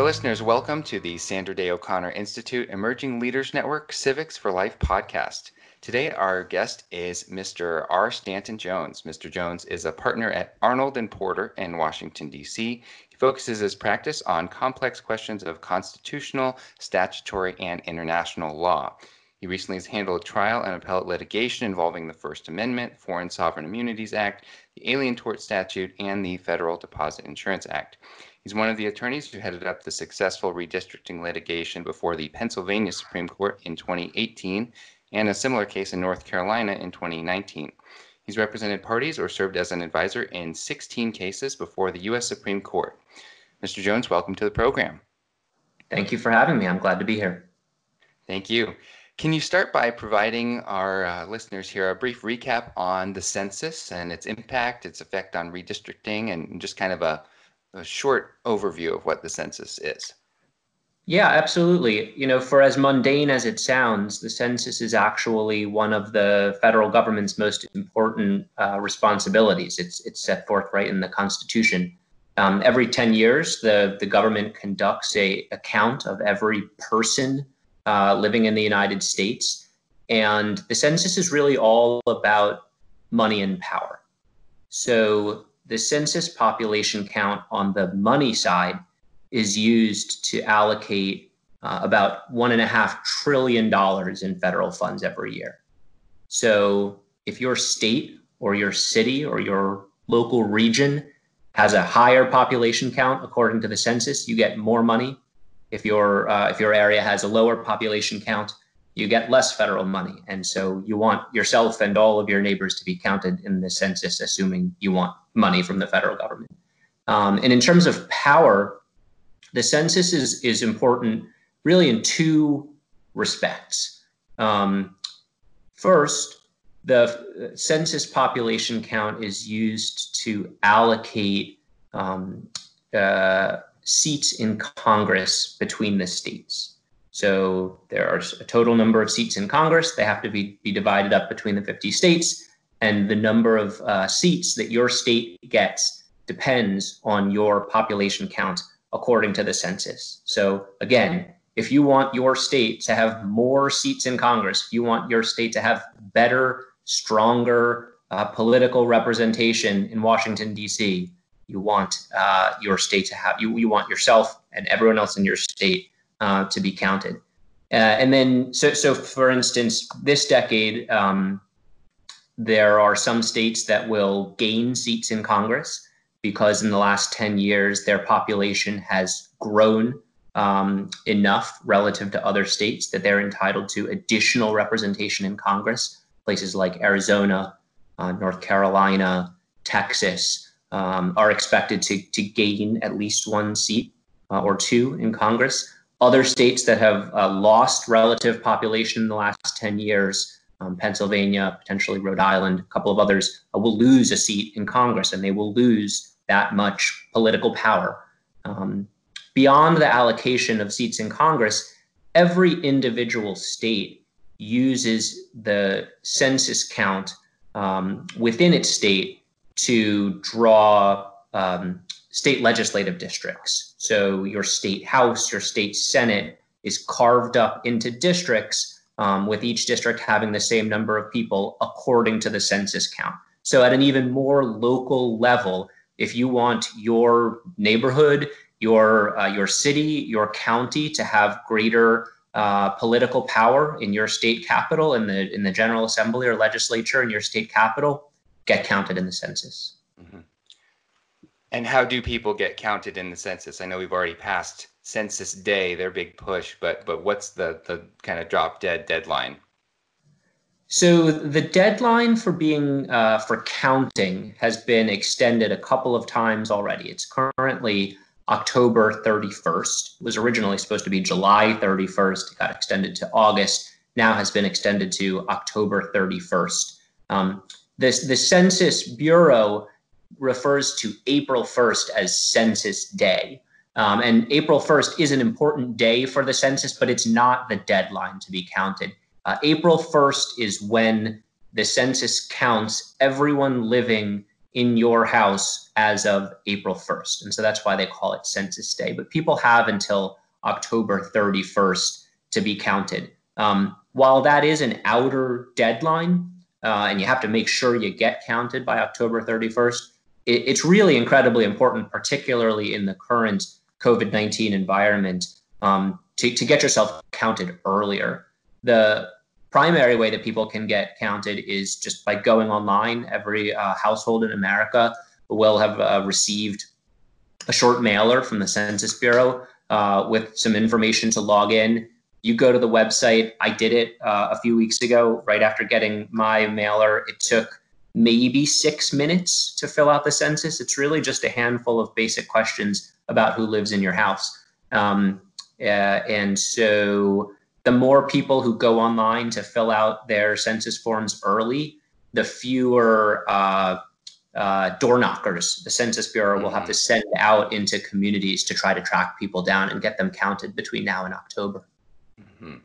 our listeners, welcome to the Sandra Day O'Connor Institute Emerging Leaders Network Civics for Life podcast. Today, our guest is Mr. R. Stanton Jones. Mr. Jones is a partner at Arnold and Porter in Washington, D.C. He focuses his practice on complex questions of constitutional, statutory, and international law. He recently has handled trial and appellate litigation involving the First Amendment, Foreign Sovereign Immunities Act, the Alien Tort Statute, and the Federal Deposit Insurance Act. He's one of the attorneys who headed up the successful redistricting litigation before the Pennsylvania Supreme Court in 2018 and a similar case in North Carolina in 2019. He's represented parties or served as an advisor in 16 cases before the U.S. Supreme Court. Mr. Jones, welcome to the program. Thank you for having me. I'm glad to be here. Thank you. Can you start by providing our uh, listeners here a brief recap on the census and its impact, its effect on redistricting, and just kind of a a short overview of what the census is. Yeah, absolutely. You know, for as mundane as it sounds, the census is actually one of the federal government's most important uh, responsibilities. It's it's set forth right in the Constitution. Um, every ten years, the the government conducts a, a count of every person uh, living in the United States, and the census is really all about money and power. So the census population count on the money side is used to allocate uh, about one and a half trillion dollars in federal funds every year. So if your state or your city or your local region has a higher population count according to the census, you get more money. If your uh, if your area has a lower population count, you get less federal money. And so you want yourself and all of your neighbors to be counted in the census, assuming you want money from the federal government. Um, and in terms of power, the census is, is important really in two respects. Um, first, the census population count is used to allocate um, uh, seats in Congress between the states. So there are a total number of seats in Congress. They have to be, be divided up between the 50 states. And the number of uh, seats that your state gets depends on your population count according to the census. So again, if you want your state to have more seats in Congress, if you want your state to have better, stronger uh, political representation in Washington, D.C., you want uh, your state to have, you, you want yourself and everyone else in your state uh, to be counted. Uh, and then, so, so for instance, this decade, um, there are some states that will gain seats in Congress because in the last 10 years, their population has grown um, enough relative to other states that they're entitled to additional representation in Congress. Places like Arizona, uh, North Carolina, Texas um, are expected to, to gain at least one seat uh, or two in Congress. Other states that have uh, lost relative population in the last 10 years, um, Pennsylvania, potentially Rhode Island, a couple of others, uh, will lose a seat in Congress and they will lose that much political power. Um, beyond the allocation of seats in Congress, every individual state uses the census count um, within its state to draw um, state legislative districts. So your state house, your state senate is carved up into districts, um, with each district having the same number of people according to the census count. So at an even more local level, if you want your neighborhood, your uh, your city, your county to have greater uh, political power in your state capital, in the in the General Assembly or legislature in your state capital, get counted in the census. Mm-hmm. And how do people get counted in the census? I know we've already passed Census Day, their big push, but but what's the the kind of drop dead deadline? So the deadline for being uh, for counting has been extended a couple of times already. It's currently October 31st. It was originally supposed to be July 31st. It got extended to August. Now has been extended to October 31st. Um, this the Census Bureau refers to April 1st as Census Day. Um, and April 1st is an important day for the census, but it's not the deadline to be counted. Uh, April 1st is when the census counts everyone living in your house as of April 1st. And so that's why they call it Census Day. But people have until October 31st to be counted. Um, while that is an outer deadline, uh, and you have to make sure you get counted by October 31st, it, it's really incredibly important, particularly in the current COVID 19 environment, um, to, to get yourself counted earlier. The primary way that people can get counted is just by going online. Every uh, household in America will have uh, received a short mailer from the Census Bureau uh, with some information to log in. You go to the website. I did it uh, a few weeks ago, right after getting my mailer. It took maybe six minutes to fill out the census. It's really just a handful of basic questions about who lives in your house. Um, uh, and so the more people who go online to fill out their census forms early, the fewer uh, uh, door knockers the Census Bureau mm-hmm. will have to mm-hmm. send out into communities to try to track people down and get them counted between now and October. Mm-hmm.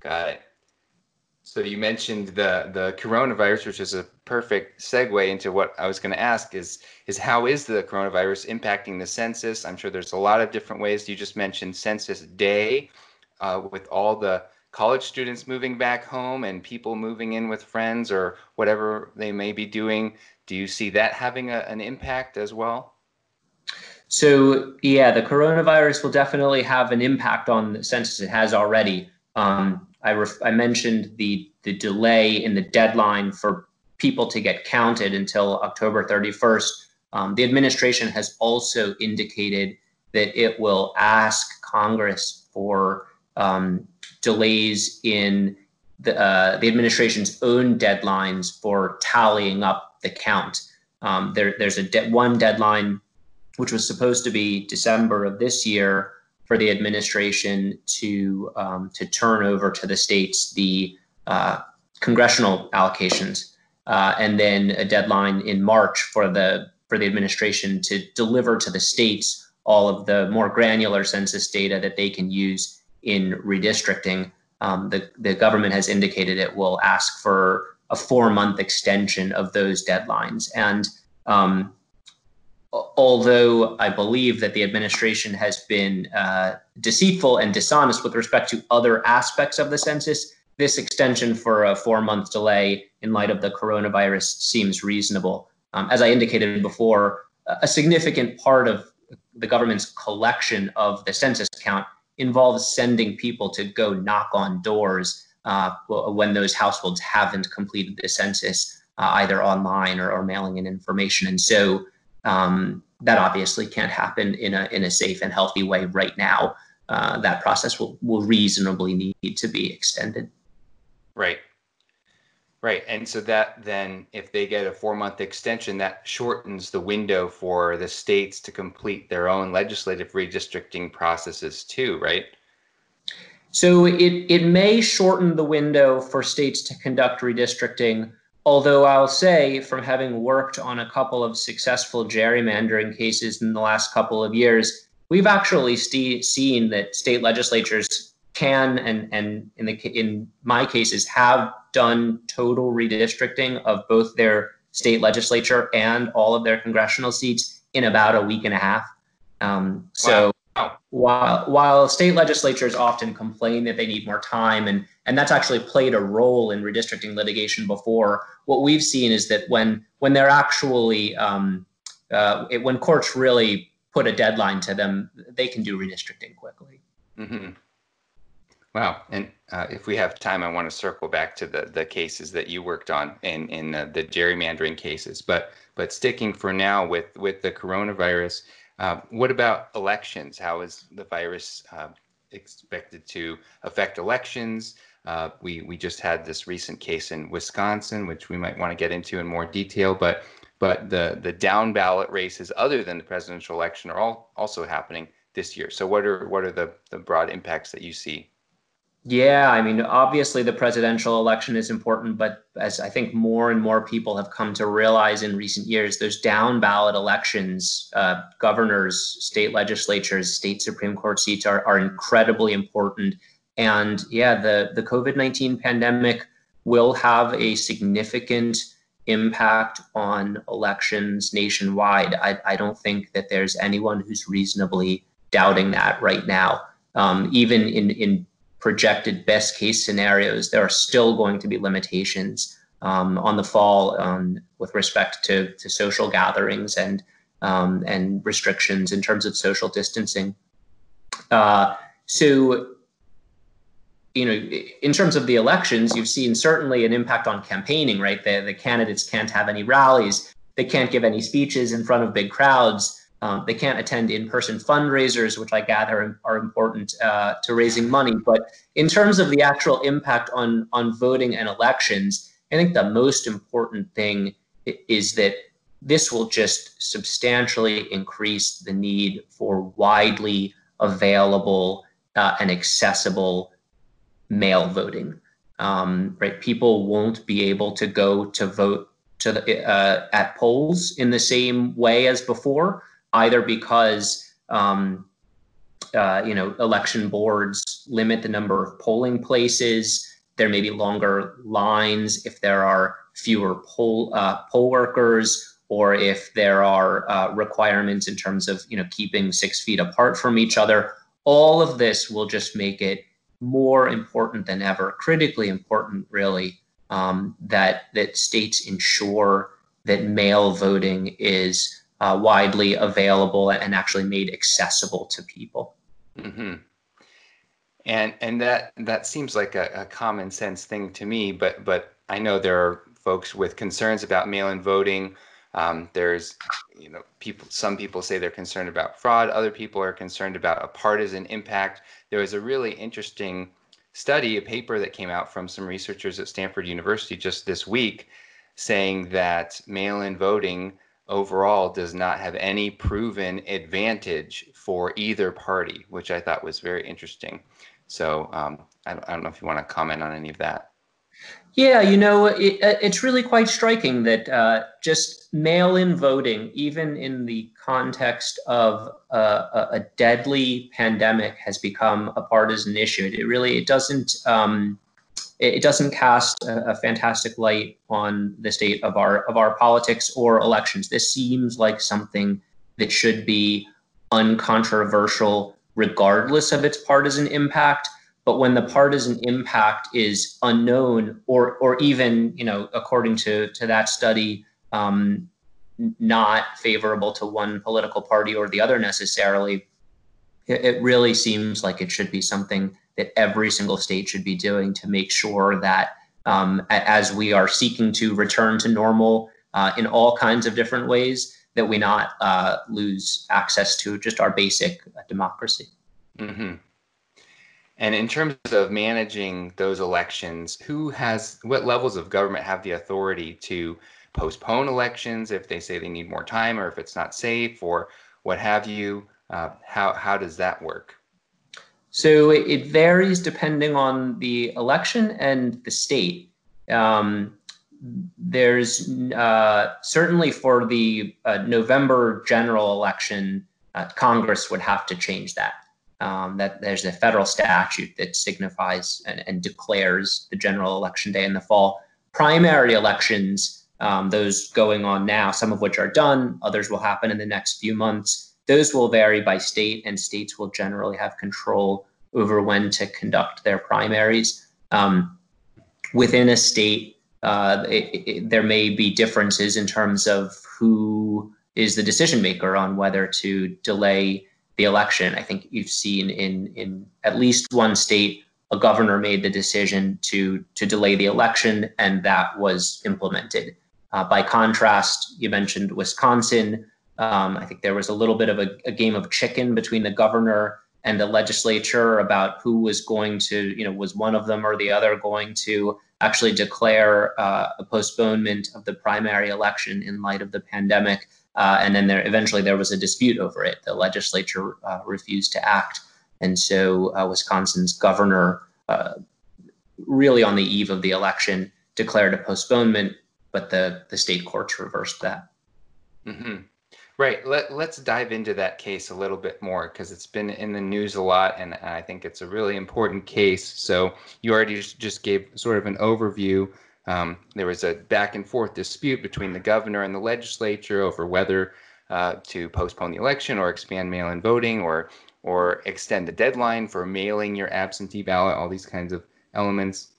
Got it. So you mentioned the the coronavirus, which is a perfect segue into what I was going to ask is is how is the coronavirus impacting the census? I'm sure there's a lot of different ways. You just mentioned Census Day uh, with all the college students moving back home and people moving in with friends or whatever they may be doing. Do you see that having a, an impact as well? So, yeah, the coronavirus will definitely have an impact on the census. It has already. Um, I, ref- I mentioned the, the delay in the deadline for people to get counted until October 31st. Um, the administration has also indicated that it will ask Congress for um, delays in the, uh, the administration's own deadlines for tallying up the count. Um, there, there's a de- one deadline which was supposed to be December of this year for the administration to um, to turn over to the states the uh, congressional allocations, uh, and then a deadline in March for the for the administration to deliver to the states all of the more granular census data that they can use in redistricting, um, the, the government has indicated it will ask for a four month extension of those deadlines. And um, although I believe that the administration has been uh, deceitful and dishonest with respect to other aspects of the census, this extension for a four month delay in light of the coronavirus seems reasonable. Um, as I indicated before, a significant part of the government's collection of the census count involves sending people to go knock on doors uh, when those households haven't completed the census, uh, either online or, or, mailing in information. And so um, that obviously can't happen in a, in a safe and healthy way right now. Uh, that process will, will reasonably need to be extended. Right. Right. And so that then, if they get a four month extension, that shortens the window for the states to complete their own legislative redistricting processes too, right? So it, it may shorten the window for states to conduct redistricting, although I'll say, from having worked on a couple of successful gerrymandering cases in the last couple of years, we've actually st- seen that state legislatures can and and in the in my cases have done total redistricting of both their state legislature and all of their congressional seats in about a week and a half. Um, so wow. While while state legislatures often complain that they need more time and and that's actually played a role in redistricting litigation before, what we've seen is that when when they're actually um, uh, it, when courts really put a deadline to them, they can do redistricting quickly. Mm-hmm. Wow. And uh, if we have time, I want to circle back to the, the cases that you worked on in, in uh, the gerrymandering cases. But but sticking for now with, with the coronavirus, uh, what about elections? How is the virus uh, expected to affect elections? Uh, we, we just had this recent case in Wisconsin, which we might want to get into in more detail. But but the, the down ballot races other than the presidential election are all also happening this year. So what are what are the, the broad impacts that you see? Yeah, I mean, obviously the presidential election is important, but as I think more and more people have come to realize in recent years, those down ballot elections, uh, governors, state legislatures, state Supreme Court seats are, are incredibly important. And yeah, the, the COVID 19 pandemic will have a significant impact on elections nationwide. I, I don't think that there's anyone who's reasonably doubting that right now. Um, even in, in projected best case scenarios, there are still going to be limitations um, on the fall um, with respect to, to social gatherings and um, and restrictions in terms of social distancing. Uh, so, you know, in terms of the elections, you've seen certainly an impact on campaigning, right? The, the candidates can't have any rallies, they can't give any speeches in front of big crowds. Um, they can't attend in-person fundraisers, which I gather are important uh, to raising money. But in terms of the actual impact on on voting and elections, I think the most important thing is that this will just substantially increase the need for widely available uh, and accessible mail voting. Um, right, people won't be able to go to vote to the, uh, at polls in the same way as before either because um, uh, you know election boards limit the number of polling places. There may be longer lines if there are fewer poll uh, poll workers, or if there are uh, requirements in terms of you know keeping six feet apart from each other. All of this will just make it more important than ever, critically important, really, um, that that states ensure that mail voting is uh, widely available and actually made accessible to people. Mm-hmm. And and that that seems like a, a, common sense thing to me, but but I know there are folks with concerns about mail-in voting. Um, there's you know people some people say they're concerned about fraud other people are concerned about a partisan impact there was a really interesting study a paper that came out from some researchers at stanford university just this week saying that mail-in voting overall does not have any proven advantage for either party, which I thought was very interesting. So um, I, I, don't know if you want to comment on any of that. Yeah, you know, it, it's really quite striking that uh, just mail in voting, even in the context of uh, a deadly pandemic, has become a partisan issue. It really it doesn't. Um, it doesn't cast a, a, fantastic light on the state of our of our politics or elections. This seems like something that should be uncontroversial regardless of its partisan impact. But when the partisan impact is unknown, or or even you know, according to to that study, um, not favorable to one political party or the other necessarily, it, it really seems like it should be something that every single state should be doing to make sure that um, as we are seeking to return to normal uh, in all kinds of different ways, that we not uh, lose access to just our basic uh, democracy. Mm-hmm. And in terms of managing those elections, who has what levels of government have the authority to postpone elections if they say they need more time or if it's not safe or what have you? Uh, how how does that work? So it varies depending on the election and the state. Um, there's uh, certainly for the uh, November general election, uh, Congress would have to change that. Um, that there's a federal statute that signifies and, and, declares the general election day in the fall. Primary elections, um, those going on now, some of which are done, others will happen in the next few months those will vary by state, and states will generally have control over when to conduct their primaries. Um, within a state, uh, it, it, there may be differences in terms of who is the decision maker on whether to delay the election. I think you've seen in in at least one state a governor made the decision to to delay the election, and that was implemented. Uh, by contrast, you mentioned Wisconsin. Um, I think there was a little bit of a, a, game of chicken between the governor and the legislature about who was going to, you know, was one of them or the other going to actually declare uh, a postponement of the primary election in light of the pandemic. Uh, and then there eventually there was a dispute over it. The legislature uh, refused to act, and so uh, Wisconsin's governor, uh, really on the eve of the election, declared a postponement, but the the state courts reversed that. Mm-hmm. Right. Let, let's dive into that case a little bit more because it's been in the news a lot and I think it's a really important case. So, you already just gave sort of an overview Um, there was a back and forth dispute between the governor and the legislature over whether uh, to postpone the election or expand mail-in voting or or extend the deadline for mailing your absentee ballot. All these kinds of elements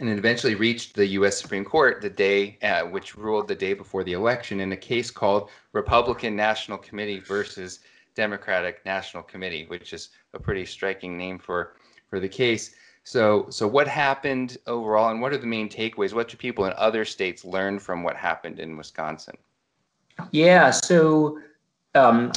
and it eventually reached the U.S. Supreme Court the day, uh, which ruled the day before the election in a case called Republican National Committee versus Democratic National Committee, which is a pretty striking name for for the case. So, so what happened overall, and what are the main takeaways? What do people in other states learn from what happened in Wisconsin? Yeah, so um,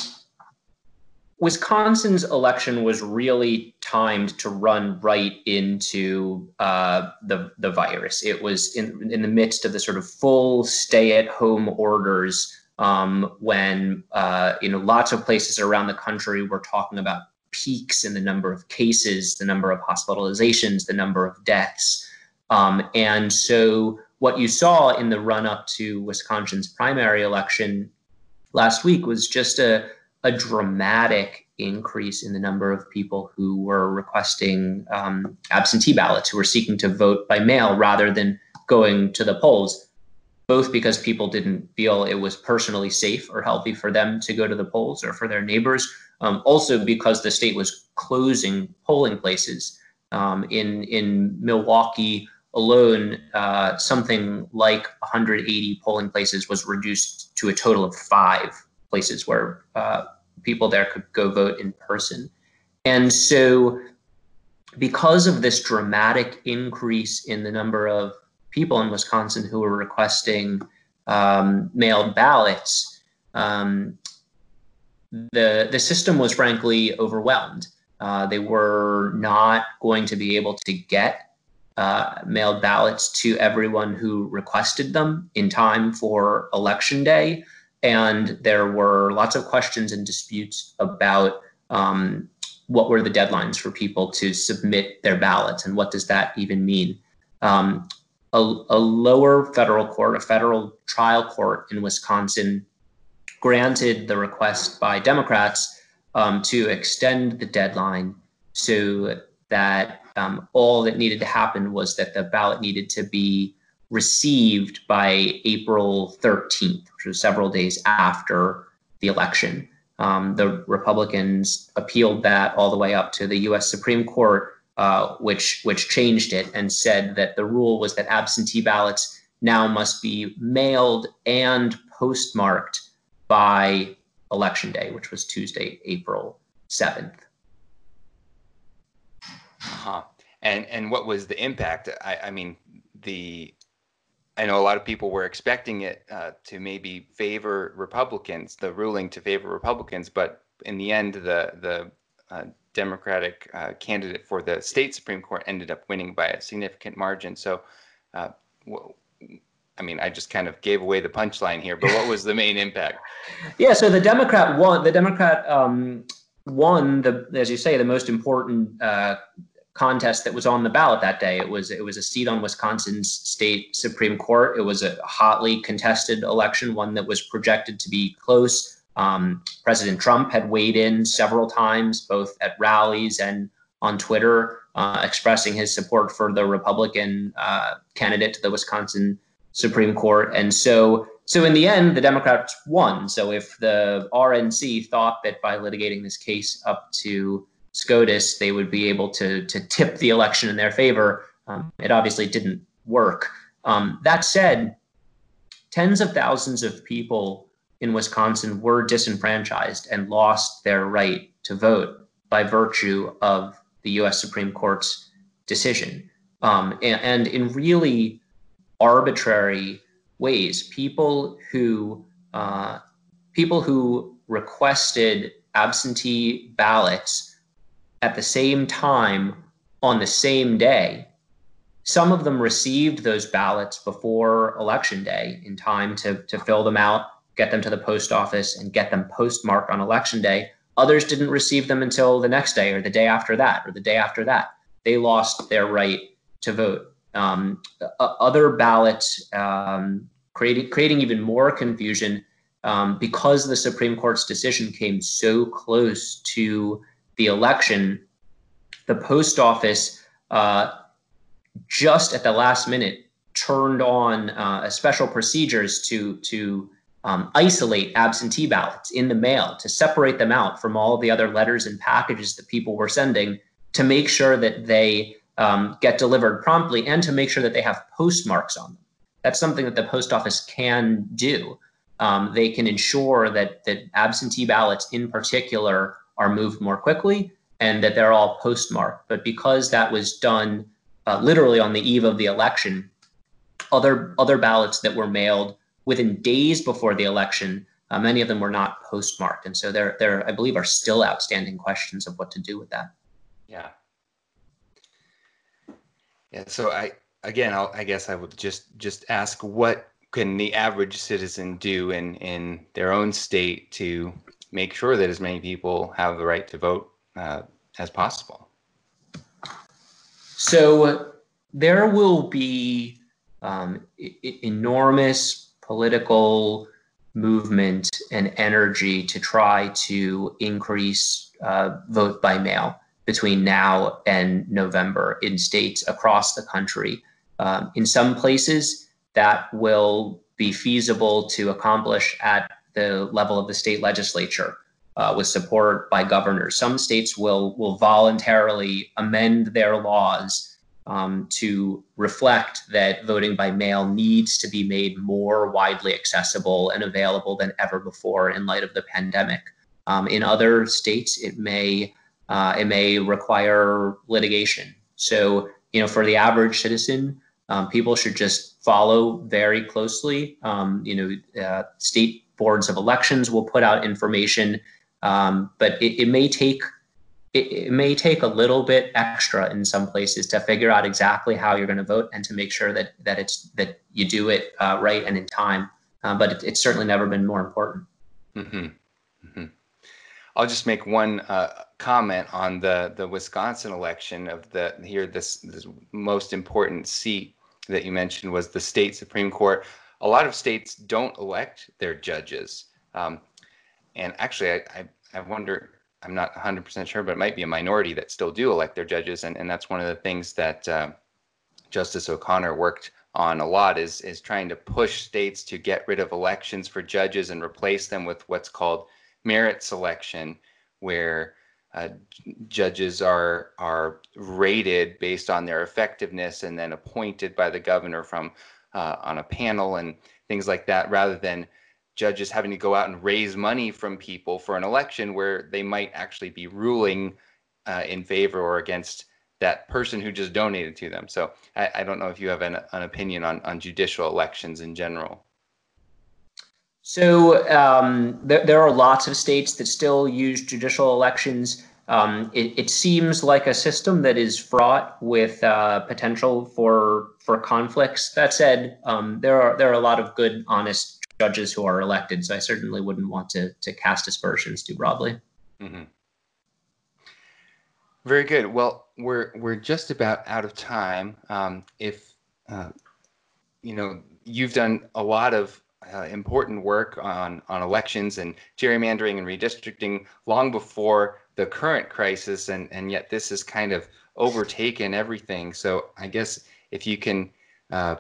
Wisconsin's election was really timed to run right into uh, the the virus. It was in in the midst of the sort of full stay at home orders um, when uh, you know lots of places around the country were talking about peaks in the number of cases, the number of hospitalizations, the number of deaths, um, and so what you saw in the run up to Wisconsin's primary election last week was just a a dramatic increase in the number of people who were requesting um, absentee ballots, who were seeking to vote by mail rather than going to the polls, both because people didn't feel it was personally safe or healthy for them to go to the polls or for their neighbors, um, also because the state was closing polling places. Um, in in Milwaukee alone, uh, something like 180 polling places was reduced to a total of five places where uh, people there could go vote in person. And so, because of this dramatic increase in the number of people in Wisconsin who were requesting um, mailed ballots, um, the the system was frankly overwhelmed. Uh, they were not going to be able to get uh, mailed ballots to everyone who requested them in time for election day and there were lots of questions and disputes about um, what were the deadlines for people to submit their ballots and what does that even mean. Um, a, a, lower federal court, a federal trial court in Wisconsin, granted the request by Democrats um, to extend the deadline so that um, all that needed to happen was that the ballot needed to be received by April 13th, which was several days after the election. Um, the Republicans appealed that all the way up to the U.S. Supreme Court, uh, which which changed it and said that the rule was that absentee ballots now must be mailed and postmarked by election day, which was Tuesday, April 7th. Uh-huh. And and what was the impact? I, I mean, the I know a lot of people were expecting it uh, to maybe favor Republicans, the ruling to favor Republicans, but in the end, the the uh, Democratic uh, candidate for the state Supreme Court ended up winning by a significant margin. So, uh, I mean, I just kind of gave away the punchline here, but what was the main impact? Yeah, so the Democrat won. The Democrat um, won the, as you say, the most important uh, contest that was on the ballot that day. It was it was a seat on Wisconsin's state supreme court. It was a hotly contested election, one that was projected to be close. Um, President Trump had weighed in several times, both at rallies and on Twitter, uh, expressing his support for the Republican uh, candidate to the Wisconsin Supreme Court. And so, so in the end, the Democrats won. So if the RNC thought that by litigating this case up to SCOTUS, they would be able to, to tip the election in their favor. Um, it obviously didn't work. Um, that said, tens of thousands of people in Wisconsin were disenfranchised and lost their right to vote by virtue of the US Supreme Court's decision. Um, and, and, in really arbitrary ways, people who uh, people who requested absentee ballots at the same time on the same day. Some of them received those ballots before election day in time to, to fill them out, get them to the post office, and get them postmarked on election day. Others didn't receive them until the next day or the day after that or the day after that. They lost their right to vote. Um, other ballots um, creating creating even more confusion um, because the Supreme Court's decision came so close to the election, the post office uh, just at the last minute turned on uh, special procedures to to um, isolate absentee ballots in the mail to separate them out from all the other letters and packages that people were sending to make sure that they um, get delivered promptly and to make sure that they have postmarks on them. That's something that the post office can do. Um, they can ensure that that absentee ballots, in particular, are moved more quickly and that they're all postmarked. But because that was done uh, literally on the eve of the election, other other ballots that were mailed within days before the election, uh, many of them were not postmarked, and so there there I believe are still outstanding questions of what to do with that. Yeah. Yeah. So I again, I'll, I guess I would just just ask what can the average citizen do in in their own state to make sure that as many people have the right to vote uh, as possible? So there will be um, enormous political movement and energy to try to increase uh, vote by mail between now and November in states across the country. Um, in some places, that will be feasible to accomplish at the level of the state legislature uh, with support by governors. Some states will will voluntarily amend their laws um, to reflect that voting by mail needs to be made more widely accessible and available than ever before in light of the pandemic. Um, in other states, it may uh, it may require litigation. So, you know, for the average citizen, um, people should just follow very closely. Um, you know, uh, state boards of elections will put out information, um, but it, it, may take it, it, may take a little bit extra in some places to figure out exactly how you're going to vote and to make sure that that it's that you do it uh, right and in time. Uh, but it, it's certainly never been more important. Mm-hmm. Mm-hmm. I'll just make one uh, comment on the the Wisconsin election of the here this this most important seat that you mentioned was the state supreme court. A lot of states don't elect their judges, um, and actually, I, I, I wonder. I'm not 100% sure, but it might be a minority that still do elect their judges, and, and that's one of the things that uh, Justice O'Connor worked on a lot is is trying to push states to get rid of elections for judges and replace them with what's called merit selection, where uh, judges are are rated based on their effectiveness and then appointed by the governor from uh, on a panel and things like that, rather than judges having to go out and raise money from people for an election where they might actually be ruling uh, in favor or against that person who just donated to them. So I, I don't know if you have an, an opinion on, on judicial elections in general. So um, there, there are lots of states that still use judicial elections. Um, it, it, seems like a system that is fraught with uh, potential for for conflicts. That said, um, there are there are a lot of good, honest judges who are elected. So I certainly wouldn't want to to cast aspersions too broadly. Mm-hmm. Very good. Well, we're we're just about out of time. Um, if uh, you know, you've done a lot of uh, important work on, on elections and gerrymandering and redistricting long before the current crisis, and, and yet this has kind of overtaken everything. So I guess if you can, uh,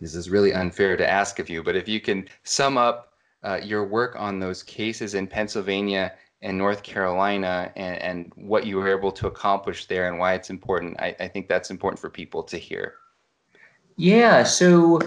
this is really unfair to ask of you, but if you can sum up uh, your work on those cases in Pennsylvania and North Carolina and, and what you were able to accomplish there and why it's important, I, I think that's important for people to hear. Yeah, so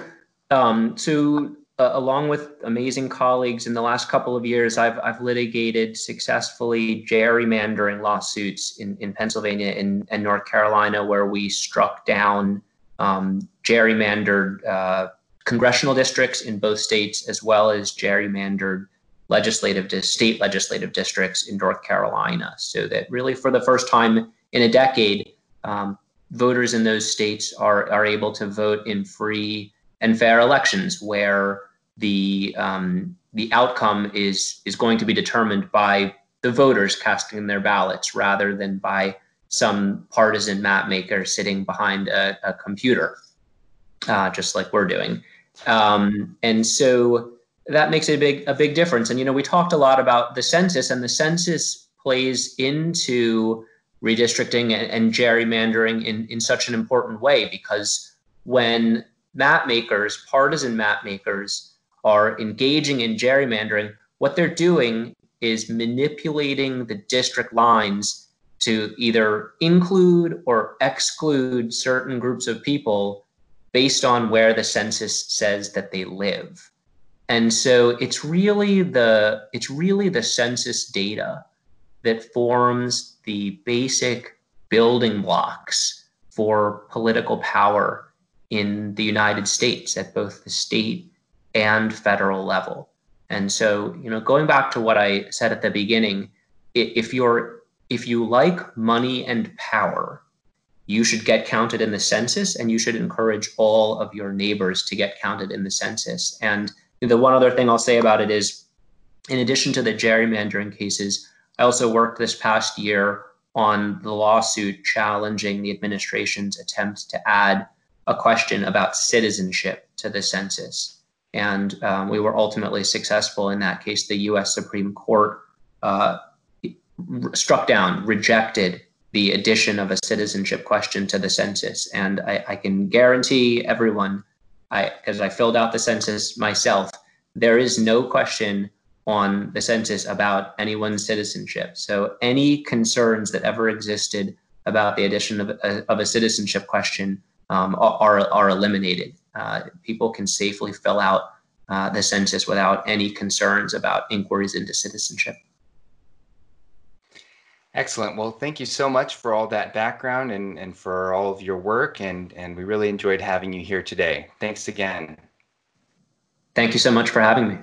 um, so uh, along with amazing colleagues in the last couple of years, I've, I've litigated successfully gerrymandering lawsuits in, in Pennsylvania and, and North Carolina, where we struck down um, gerrymandered uh, congressional districts in both states, as well as gerrymandered legislative state legislative districts in North Carolina. So that really, for the first time in a decade, um, voters in those states are, are able to vote in free and fair elections where the um, the outcome is is going to be determined by the voters casting their ballots rather than by some partisan map maker sitting behind a, a computer, uh, just like we're doing. Um, and so that makes a big a big difference. And you know, we talked a lot about the census, and the census plays into redistricting and, and gerrymandering in in such an important way because when map makers, partisan map makers, are engaging in gerrymandering, what they're doing is manipulating the district lines to either include or exclude certain groups of people based on where the census says that they live. And so it's really the it's really the census data that forms the basic building blocks for political power in the United States at both the state and federal level. And so, you know, going back to what I said at the beginning, if you're if you like money and power, you should get counted in the census and you should encourage all of your neighbors to get counted in the census. And the one other thing I'll say about it is in addition to the gerrymandering cases, I also worked this past year on the lawsuit challenging the administration's attempt to add a question about citizenship to the census. And um, we were ultimately successful in that case. The US Supreme Court uh, struck down, rejected the addition of a citizenship question to the census. And I, I can guarantee everyone, because I, I filled out the census myself, there is no question on the census about anyone's citizenship. So any concerns that ever existed about the addition of a, of a citizenship question um, are, are eliminated. Uh, people can safely fill out uh, the census without any concerns about inquiries into citizenship. Excellent. Well, thank you so much for all that background and, and for all of your work. And, and we really enjoyed having you here today. Thanks again. Thank you so much for having me.